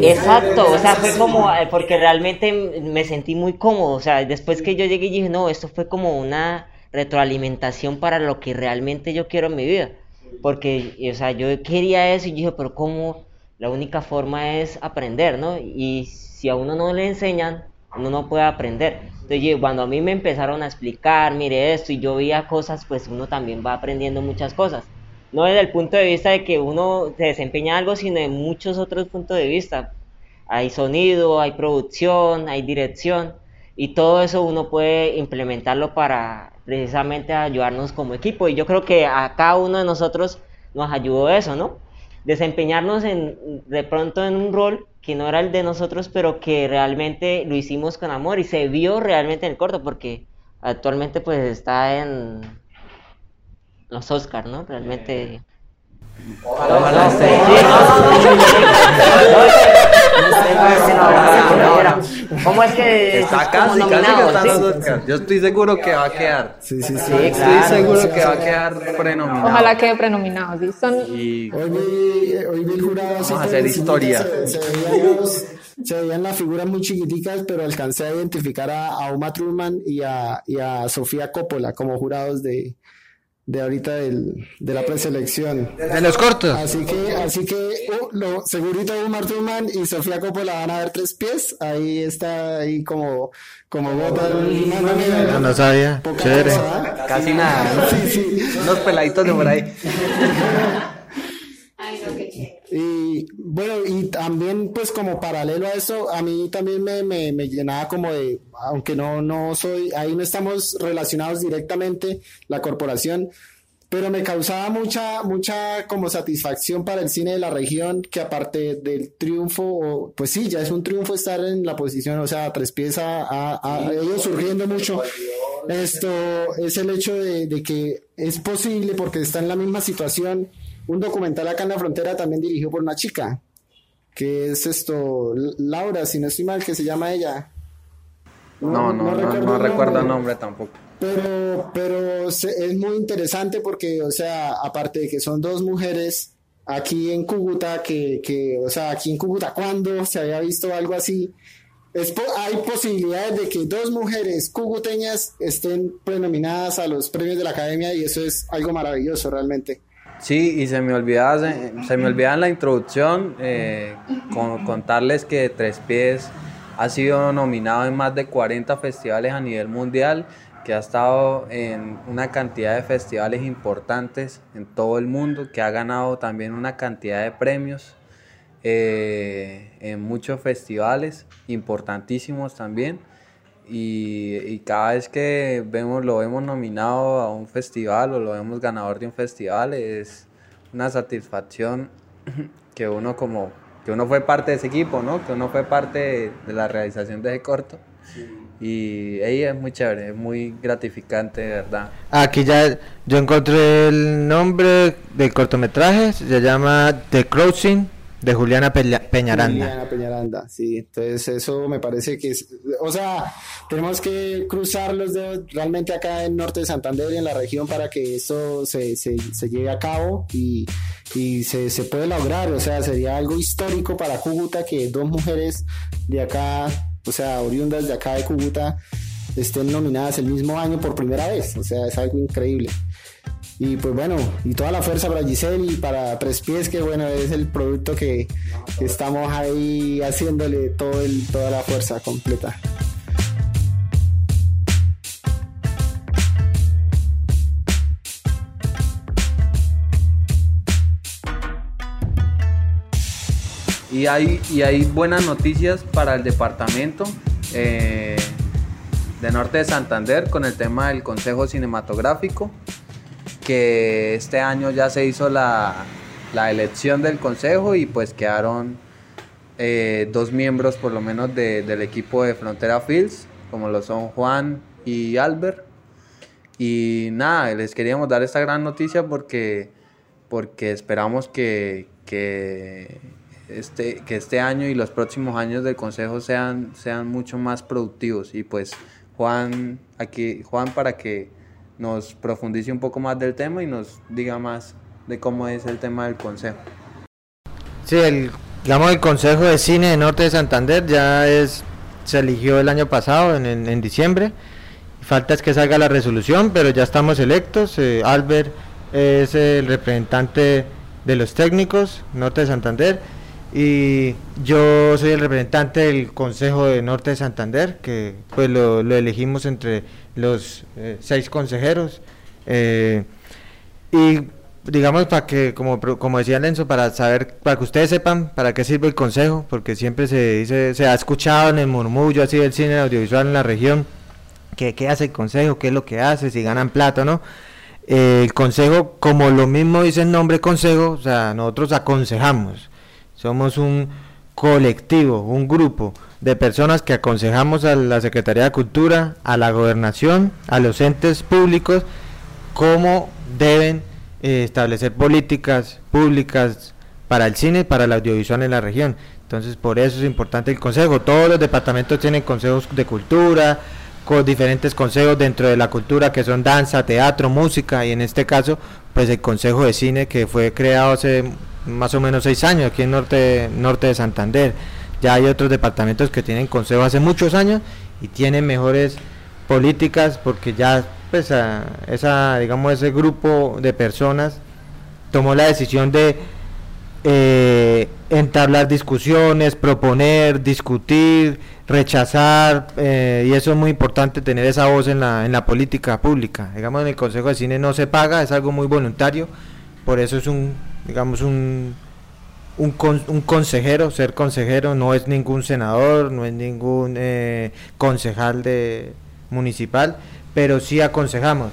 Speaker 2: Exacto, o sea, fue como, porque realmente me sentí muy cómodo, o sea, después que yo llegué y dije, no, esto fue como una retroalimentación para lo que realmente yo quiero en mi vida, porque, o sea, yo quería eso y dije, pero ¿cómo? La única forma es aprender, ¿no? Y si a uno no le enseñan, uno no puede aprender. Entonces, cuando a mí me empezaron a explicar, mire esto, y yo veía cosas, pues uno también va aprendiendo muchas cosas. No desde el punto de vista de que uno se desempeña algo, sino en muchos otros puntos de vista. Hay sonido, hay producción, hay dirección, y todo eso uno puede implementarlo para precisamente ayudarnos como equipo. Y yo creo que a cada uno de nosotros nos ayudó eso, ¿no? Desempeñarnos en, de pronto en un rol que no era el de nosotros, pero que realmente lo hicimos con amor y se vio realmente en el corto, porque actualmente pues está en los Oscars, ¿no? Realmente...
Speaker 3: Ojalá esté.
Speaker 2: Sí, ¿Cómo es que
Speaker 3: está casi,
Speaker 2: como
Speaker 3: casi que está. Yo estoy seguro que va a quedar.
Speaker 1: Sí, sí, sí.
Speaker 2: sí
Speaker 3: estoy seguro que va a quedar prenominado.
Speaker 5: Ojalá quede prenominado, ¿sí? Son...
Speaker 1: Hoy vi, hoy vi jurado
Speaker 3: Vamos a hacer historia.
Speaker 1: Se, se veían las figuras muy chiquiticas, pero alcancé a identificar a, a Uma Truman y a, y a Sofía Coppola como jurados de, de ahorita del- de la preselección.
Speaker 4: De los cortos.
Speaker 1: Así que, así que uh, lo, segurito Uma Thurman y Sofía Coppola van a ver tres pies. Ahí está, ahí como, como bota. No, no,
Speaker 4: No, no sabía. Chévere.
Speaker 1: cosa, ¿eh?
Speaker 3: casi nada.
Speaker 1: Sí, sí.
Speaker 3: Unos peladitos de por ahí.
Speaker 1: Y bueno, y también pues como paralelo a eso, a mí también me, me, me llenaba como de, aunque no, no soy, ahí no estamos relacionados directamente, la corporación, pero me causaba mucha, mucha como satisfacción para el cine de la región, que aparte del triunfo, pues sí, ya es un triunfo estar en la posición, o sea, tres pies a, a, ido surgiendo mucho. Esto es el hecho de, de que es posible, porque está en la misma situación, un documental acá en la frontera también dirigido por una chica, que es esto, Laura, si no estoy mal, que se llama ella.
Speaker 3: No, no, no, no recuerdo el nombre tampoco.
Speaker 1: Pero, pero es muy interesante porque, o sea, aparte de que son dos mujeres aquí en Cúcuta, que, que o sea, aquí en Cúcuta, ¿cuándo se había visto algo así? Es po- hay posibilidades de que dos mujeres cucuteñas estén prenominadas a los premios de la academia y eso es algo maravilloso realmente.
Speaker 3: Sí, y se me olvidaba, se, se me olvidaba en la introducción eh, con- contarles que Tres Pies ha sido nominado en más de 40 festivales a nivel mundial que ha estado en una cantidad de festivales importantes en todo el mundo, que ha ganado también una cantidad de premios eh, en muchos festivales importantísimos también. Y, cada vez que vemos, lo vemos nominado a un festival o lo vemos ganador de un festival, es una satisfacción que uno como que uno fue parte de ese equipo, ¿no? Que uno fue parte de, la realización de ese corto. Y ella es muy chévere, es muy gratificante, de verdad.
Speaker 4: Aquí ya yo encontré el nombre del cortometraje, se llama The Crossing de Juliana Peñaranda.
Speaker 1: Juliana Peñaranda, sí. Entonces eso me parece que es, o sea, tenemos que cruzar los dedos realmente acá en Norte de Santander y en la región para que esto se, se, se lleve a cabo y, y se, se puede lograr. O sea, sería algo histórico para Cúcuta que dos mujeres de acá o sea, oriundas de acá de Cúcuta, estén nominadas el mismo año por primera vez. O sea, es algo increíble. Y pues bueno, y toda la fuerza para Giselle y para Tres Pies, que bueno, es el producto que, estamos ahí haciéndole toda la fuerza completa.
Speaker 3: Y hay, y hay buenas noticias para el departamento eh, de Norte de Santander con el tema del Consejo Cinematográfico, que este año ya se hizo la, elección del Consejo y pues quedaron eh, dos miembros por lo menos del equipo de Frontera Fields, como lo son Juan y Albert. Y nada, les queríamos dar esta gran noticia porque, porque esperamos que, que este, que este año y los próximos años del Consejo sean, sean mucho más productivos. Y pues Juan, aquí, Juan para que nos profundice un poco más del tema y nos diga más de cómo es el tema del Consejo.
Speaker 4: Sí, el, digamos, el Consejo de Cine de Norte de Santander ya es, se eligió el año pasado, en, en, diciembre. Falta es que salga la resolución, pero ya estamos electos. Eh, Albert es el representante de los técnicos, Norte de Santander y yo soy el representante del Consejo de Norte de Santander, que pues lo, elegimos entre los eh, seis consejeros. Eh, y digamos para que, como, como decía Lenzo, para saber, para que ustedes sepan para qué sirve el Consejo, porque siempre se dice, se ha escuchado en el murmullo así del cine audiovisual en la región, que qué hace el Consejo, qué es lo que hace, si ganan plata no. Eh, el Consejo, como lo mismo dice el nombre Consejo, o sea, nosotros aconsejamos somos un colectivo, un grupo de personas que aconsejamos a la Secretaría de Cultura, a la gobernación, a los entes públicos, cómo deben eh, establecer políticas públicas para el cine y para el audiovisual en la región. Entonces, por eso es importante el consejo. Todos los departamentos tienen consejos de cultura, con diferentes consejos dentro de la cultura que son danza, teatro, música y en este caso, pues el Consejo de Cine que fue creado hace más o menos seis años aquí en norte, norte de Santander. Ya hay otros departamentos que tienen consejo hace muchos años y tienen mejores políticas porque ya pues esa digamos ese grupo de personas tomó la decisión de eh, entablar discusiones, proponer, discutir, rechazar, eh, y eso es muy importante tener esa voz en la, en la política pública. Digamos, en el Consejo de Cine no se paga, es algo muy voluntario, por eso es un digamos, un, un, un, consejero, ser consejero no es ningún senador, no es ningún eh, concejal de municipal, pero sí aconsejamos.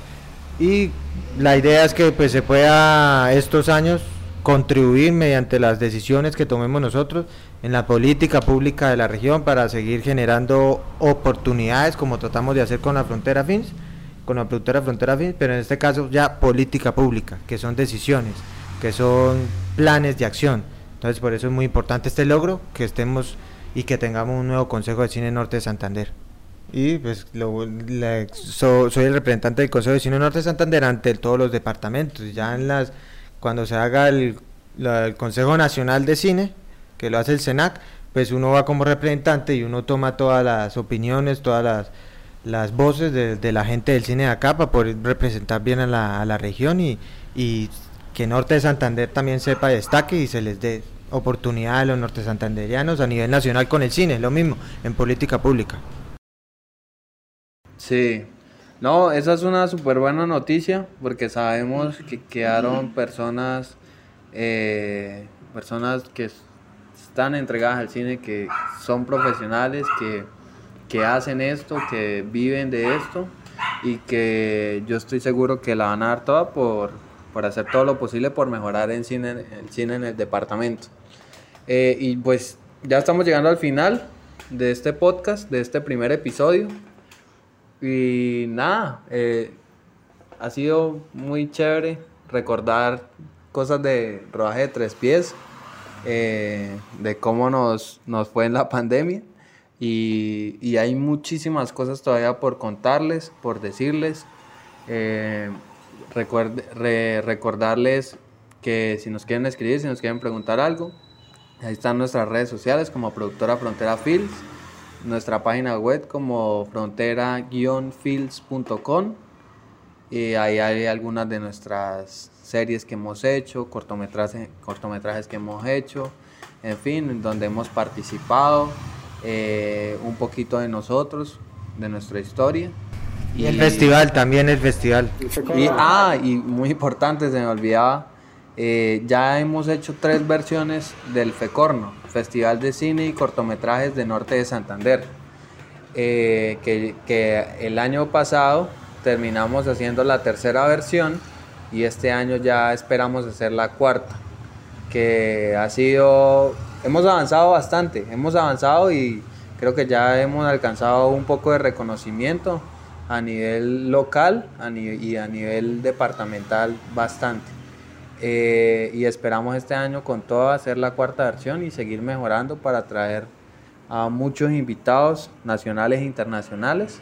Speaker 4: Y la idea es que pues se pueda estos años contribuir mediante las decisiones que tomemos nosotros en la política pública de la región para seguir generando oportunidades como tratamos de hacer con la frontera FINS, con la productora frontera FINS, pero en este caso ya política pública, que son decisiones que son planes de acción. Entonces por eso es muy importante este logro, que estemos y que tengamos un nuevo Consejo de Cine Norte de Santander. Y pues soy el representante del Consejo de Cine Norte de Santander ante todos los departamentos. Ya en las cuando se haga el, Consejo Nacional de Cine, que lo hace el SENAC, pues uno va como representante y uno toma todas las opiniones, todas las, voces de, la gente del cine de acá para poder representar bien a la, región y, que Norte de Santander también sepa destaque y se les dé oportunidad a los norte santanderianos a nivel nacional con el cine, lo mismo, en política pública.
Speaker 3: Sí, No, esa es una súper buena noticia porque sabemos que quedaron personas, eh, personas que están entregadas al cine, que son profesionales, que, que hacen esto, que viven de esto y que yo estoy seguro que la van a dar toda por, por hacer todo lo posible por mejorar en cine, el cine en el departamento. Eh, y pues ya estamos llegando al final de este podcast, de este primer episodio. Y nada, eh, ha sido muy chévere recordar cosas de rodaje de tres pies, eh, de cómo nos, nos fue en la pandemia. Y, y, hay muchísimas cosas todavía por contarles, por decirles. Eh, recordarles que si nos quieren escribir, si nos quieren preguntar algo, ahí están nuestras redes sociales como productora Frontera Fields, nuestra página web como frontera-fields.com y ahí hay algunas de nuestras series que hemos hecho, cortometrajes, cortometrajes que hemos hecho, en fin, donde hemos participado, eh, un poquito de nosotros, de nuestra historia.
Speaker 4: Y el festival, también el festival.
Speaker 3: Y, ah, y muy importante, se me olvidaba, eh, ya hemos hecho tres versiones del FECORNO, Festival de Cine y Cortometrajes de Norte de Santander, eh, que, que el año pasado terminamos haciendo la tercera versión y este año ya esperamos hacer la cuarta, que ha sido, hemos avanzado bastante, hemos avanzado y creo que ya hemos alcanzado un poco de reconocimiento a nivel local y a nivel departamental bastante. Eh, y esperamos este año con todo hacer la cuarta versión y seguir mejorando para traer a muchos invitados nacionales e internacionales.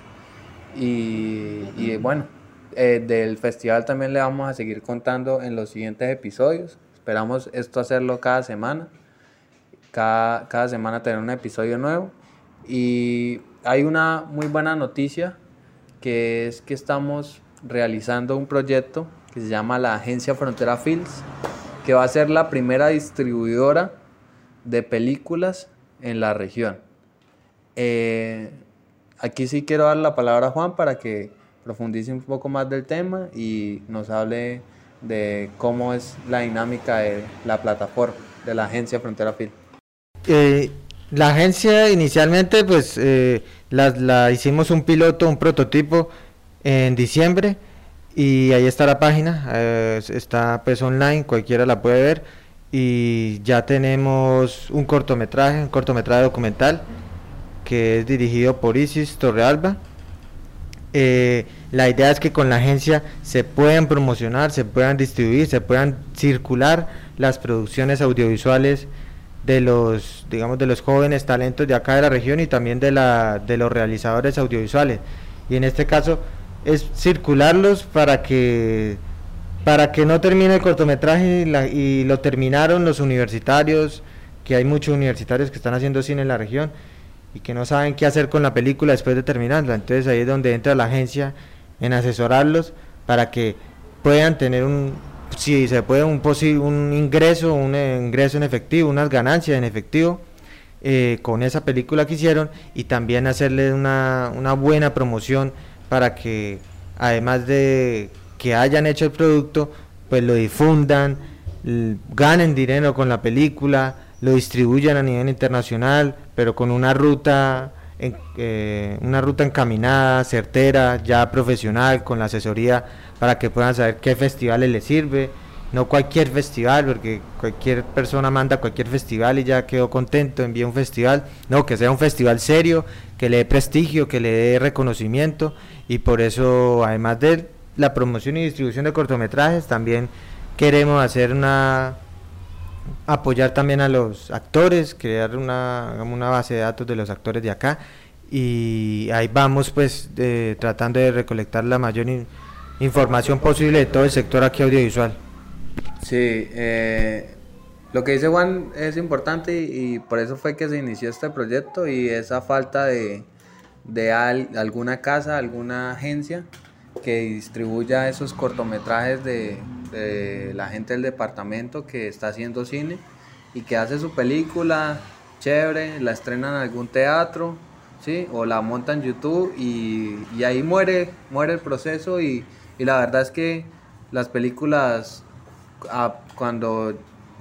Speaker 3: Y, bueno, eh, del festival también le vamos a seguir contando en los siguientes episodios. Esperamos esto hacerlo cada semana. Cada, cada semana tener un episodio nuevo. Y hay una muy buena noticia que es que estamos realizando un proyecto que se llama la Agencia Frontera Films, que va a ser la primera distribuidora de películas en la región. Eh, aquí sí quiero dar la palabra a Juan para que profundice un poco más del tema y nos hable de cómo es la dinámica de la plataforma de la agencia Frontera Film.
Speaker 4: Eh, la agencia inicialmente pues eh, la, hicimos un piloto, un prototipo en diciembre y ahí está la página, eh, está pues online, cualquiera la puede ver y ya tenemos un cortometraje, un cortometraje documental que es dirigido por Isis Torrealba. Eh, la idea es que con la agencia se puedan promocionar, se puedan distribuir, se puedan circular las producciones audiovisuales de los, digamos, de los jóvenes talentos de acá de la región y también de, la, de los realizadores audiovisuales. Y en este caso es circularlos para que, para que no termine el cortometraje y, lo terminaron los universitarios, que hay muchos universitarios que están haciendo cine en la región y que no saben qué hacer con la película después de terminarla. Entonces ahí es donde entra la agencia en asesorarlos para que puedan tener un, si se puede, un, un ingreso, un ingreso en efectivo, unas ganancias en efectivo eh, con esa película que hicieron y también hacerle una, una buena promoción para que además de que hayan hecho el producto, pues lo difundan, ganen dinero con la película, lo distribuyan a nivel internacional, pero con una ruta eh, una ruta encaminada, certera, ya profesional, con la asesoría para que puedan saber qué festivales les sirve, no cualquier festival, porque cualquier persona manda cualquier festival y ya quedó contento, envía un festival, no, que sea un festival serio, que le dé prestigio, que le dé reconocimiento y por eso, además de la promoción y distribución de cortometrajes, también queremos hacer una apoyar también a los actores, crear una, una base de datos de los actores de acá y ahí vamos pues tratando de recolectar la mayor información posible de todo el sector aquí audiovisual.
Speaker 3: Sí, eh, lo que dice Juan es importante y, por eso fue que se inició este proyecto y esa falta de, de alguna casa, alguna agencia que distribuya esos cortometrajes de, de, la gente del departamento que está haciendo cine y que hace su película chévere, la estrena en algún teatro ¿sí? O la monta en YouTube y, y ahí muere, muere el proceso y, y la verdad es que las películas ah, cuando,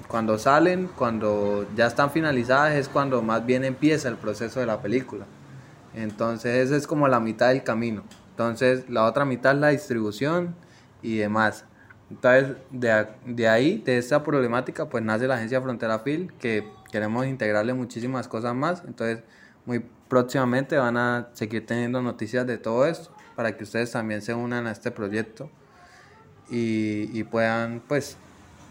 Speaker 3: cuando salen, cuando ya están finalizadas es cuando más bien empieza el proceso de la película. Entonces esa es como la mitad del camino. Entonces la otra mitad es la distribución y demás. Entonces de, de ahí, de esta problemática, pues nace la agencia Frontera Phil, que queremos integrarle muchísimas cosas más. Entonces muy próximamente van a seguir teniendo noticias de todo esto para que ustedes también se unan a este proyecto y, y puedan, pues,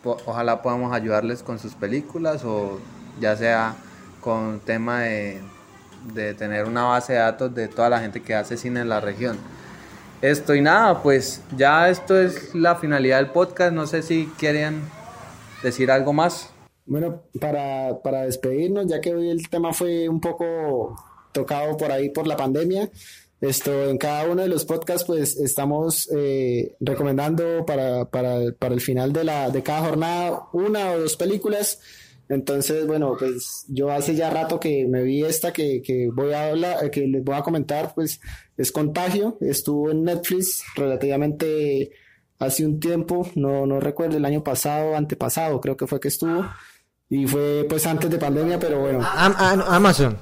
Speaker 3: ojalá podamos ayudarles con sus películas o ya sea con tema de, de tener una base de datos de toda la gente que hace cine en la región. Esto y nada, pues ya esto es la finalidad del podcast. No sé si quieren decir algo más.
Speaker 1: Bueno, para, para despedirnos, ya que hoy el tema fue un poco tocado por ahí por la pandemia, esto en cada uno de los podcasts, pues estamos eh, recomendando para, para, para el final de, la, de cada jornada una o dos películas. Entonces, bueno, pues yo hace ya rato que me vi esta que, que voy a hablar, que les voy a comentar, pues es Contagio, estuvo en Netflix relativamente hace un tiempo, no, no recuerdo, el año pasado, antepasado, creo que fue que estuvo, y fue pues antes de pandemia, pero bueno,
Speaker 4: Am- am- Amazon.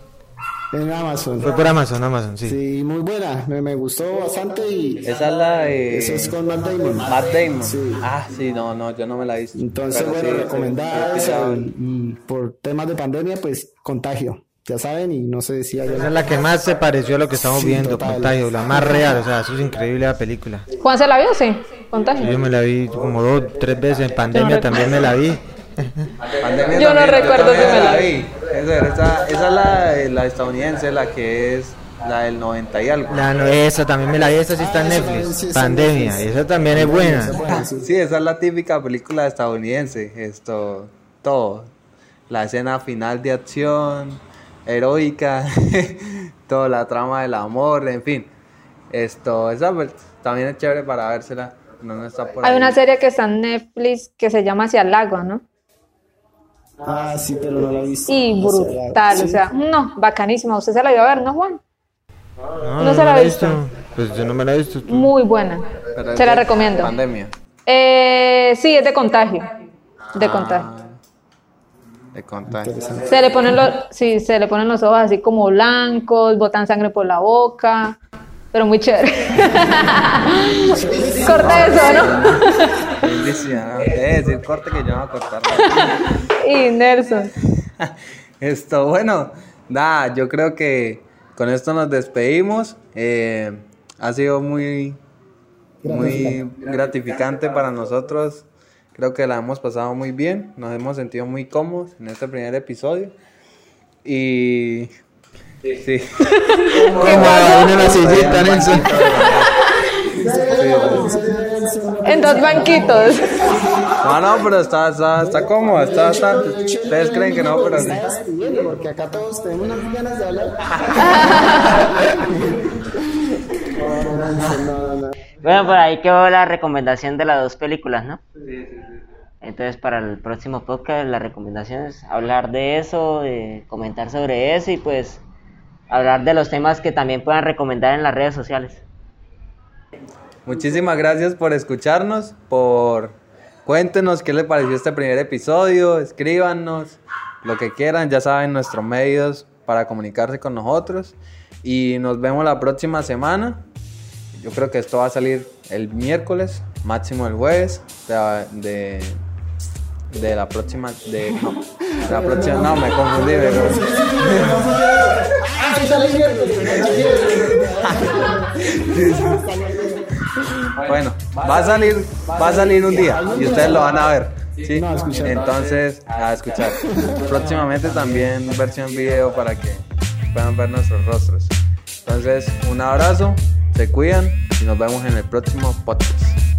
Speaker 1: En Amazon.
Speaker 4: Fue por Amazon, Amazon, sí.
Speaker 1: Sí, muy buena, me, me gustó bastante y
Speaker 3: Esa es la de...
Speaker 1: eso es con Matt Damon.
Speaker 3: Matt Damon.
Speaker 1: Sí.
Speaker 3: Ah, sí, no, no, yo no me la he visto.
Speaker 1: Entonces,
Speaker 3: Pero
Speaker 1: bueno,
Speaker 3: sí,
Speaker 1: recomendada
Speaker 3: sí, sí,
Speaker 1: esa,
Speaker 3: sí.
Speaker 1: y, por temas de pandemia, pues contagio, ya saben, y no sé si hay
Speaker 4: Esa es la que más se pareció a lo que estamos
Speaker 1: Sí,
Speaker 4: viendo,
Speaker 1: total.
Speaker 4: Contagio, la más real, o sea, eso es increíble la película.
Speaker 5: ¿Juan se la vio? Sí, contagio.
Speaker 4: Yo me la vi como dos, tres veces, en pandemia también me la vi.
Speaker 3: Pandemia
Speaker 5: Yo no
Speaker 3: también,
Speaker 5: recuerdo
Speaker 3: también
Speaker 5: si me la
Speaker 3: vi. Esa, esa, esa es la, la estadounidense, la que es la del 90 y algo.
Speaker 4: La no, esa también me la vi, esa sí está en
Speaker 1: Ah,
Speaker 4: Netflix,
Speaker 1: sí
Speaker 4: pandemia,
Speaker 1: Netflix.
Speaker 4: esa también es buena.
Speaker 1: Esa es buena, sí.
Speaker 3: Sí, esa es la típica película estadounidense. Esto, todo. La escena final de acción, heroica, toda la trama del amor, en fin. Esto, esa pues, también es chévere para vérsela. No, no está por
Speaker 5: Hay
Speaker 3: ahí.
Speaker 5: una serie que está en Netflix que se llama Hacia el agua, ¿no?
Speaker 1: Ah, sí, pero no la he visto.
Speaker 5: Y brutal,
Speaker 1: sí.
Speaker 5: o sea, no, bacanísima. Usted se la iba a ver, ¿no, Juan?
Speaker 4: No,
Speaker 5: No se la he visto.
Speaker 4: Pues yo no me la he visto. tú.
Speaker 5: Muy buena.
Speaker 3: Pero
Speaker 5: Se la recomiendo.
Speaker 3: Pandemia.
Speaker 5: Eh, sí, es de contagio. De contagio.
Speaker 3: Ah, de contagio.
Speaker 5: Se le ponen los, sí, se le ponen los ojos así como blancos, botan sangre por la boca, pero muy chévere. Corta eso, ¿no?
Speaker 3: Bendición, ¿no? Debe decir corte que yo no voy a cortar.
Speaker 5: y Nelson.
Speaker 3: Esto, bueno, nada, yo creo que con esto nos despedimos. Eh, ha sido muy, muy gratificante para nosotros. Creo que la hemos pasado muy bien, nos hemos sentido muy cómodos en este primer episodio. Y sí.
Speaker 4: Como en una sillita, Nelson.
Speaker 5: En dos banquitos.
Speaker 3: No, no, pero está, está, está cómodo, está bastante. Ustedes creen que no, pero sí.
Speaker 1: porque acá todos tenemos unas ganas de hablar. No, no, no.
Speaker 2: Bueno, por ahí quedó la recomendación de las dos películas, ¿no? Entonces, para el próximo podcast, la recomendación es hablar de eso, de comentar sobre eso y pues hablar de los temas que también puedan recomendar en las redes sociales.
Speaker 3: Muchísimas gracias por escucharnos, por cuéntenos qué les pareció este primer episodio, escríbanos, lo que quieran, ya saben nuestros medios para comunicarse con nosotros y nos vemos la próxima semana. Yo creo que esto va a salir el miércoles, máximo el jueves de, de, de la próxima de, no, de la próxima no me confundí, me confundí. Bueno, va a salir, va a salir un día y ustedes lo van a ver. ¿sí?
Speaker 1: No, a escuchar.
Speaker 3: Entonces, a escuchar. Próximamente también versión video para que puedan ver nuestros rostros. Entonces, un abrazo, se cuidan y nos vemos en el próximo podcast.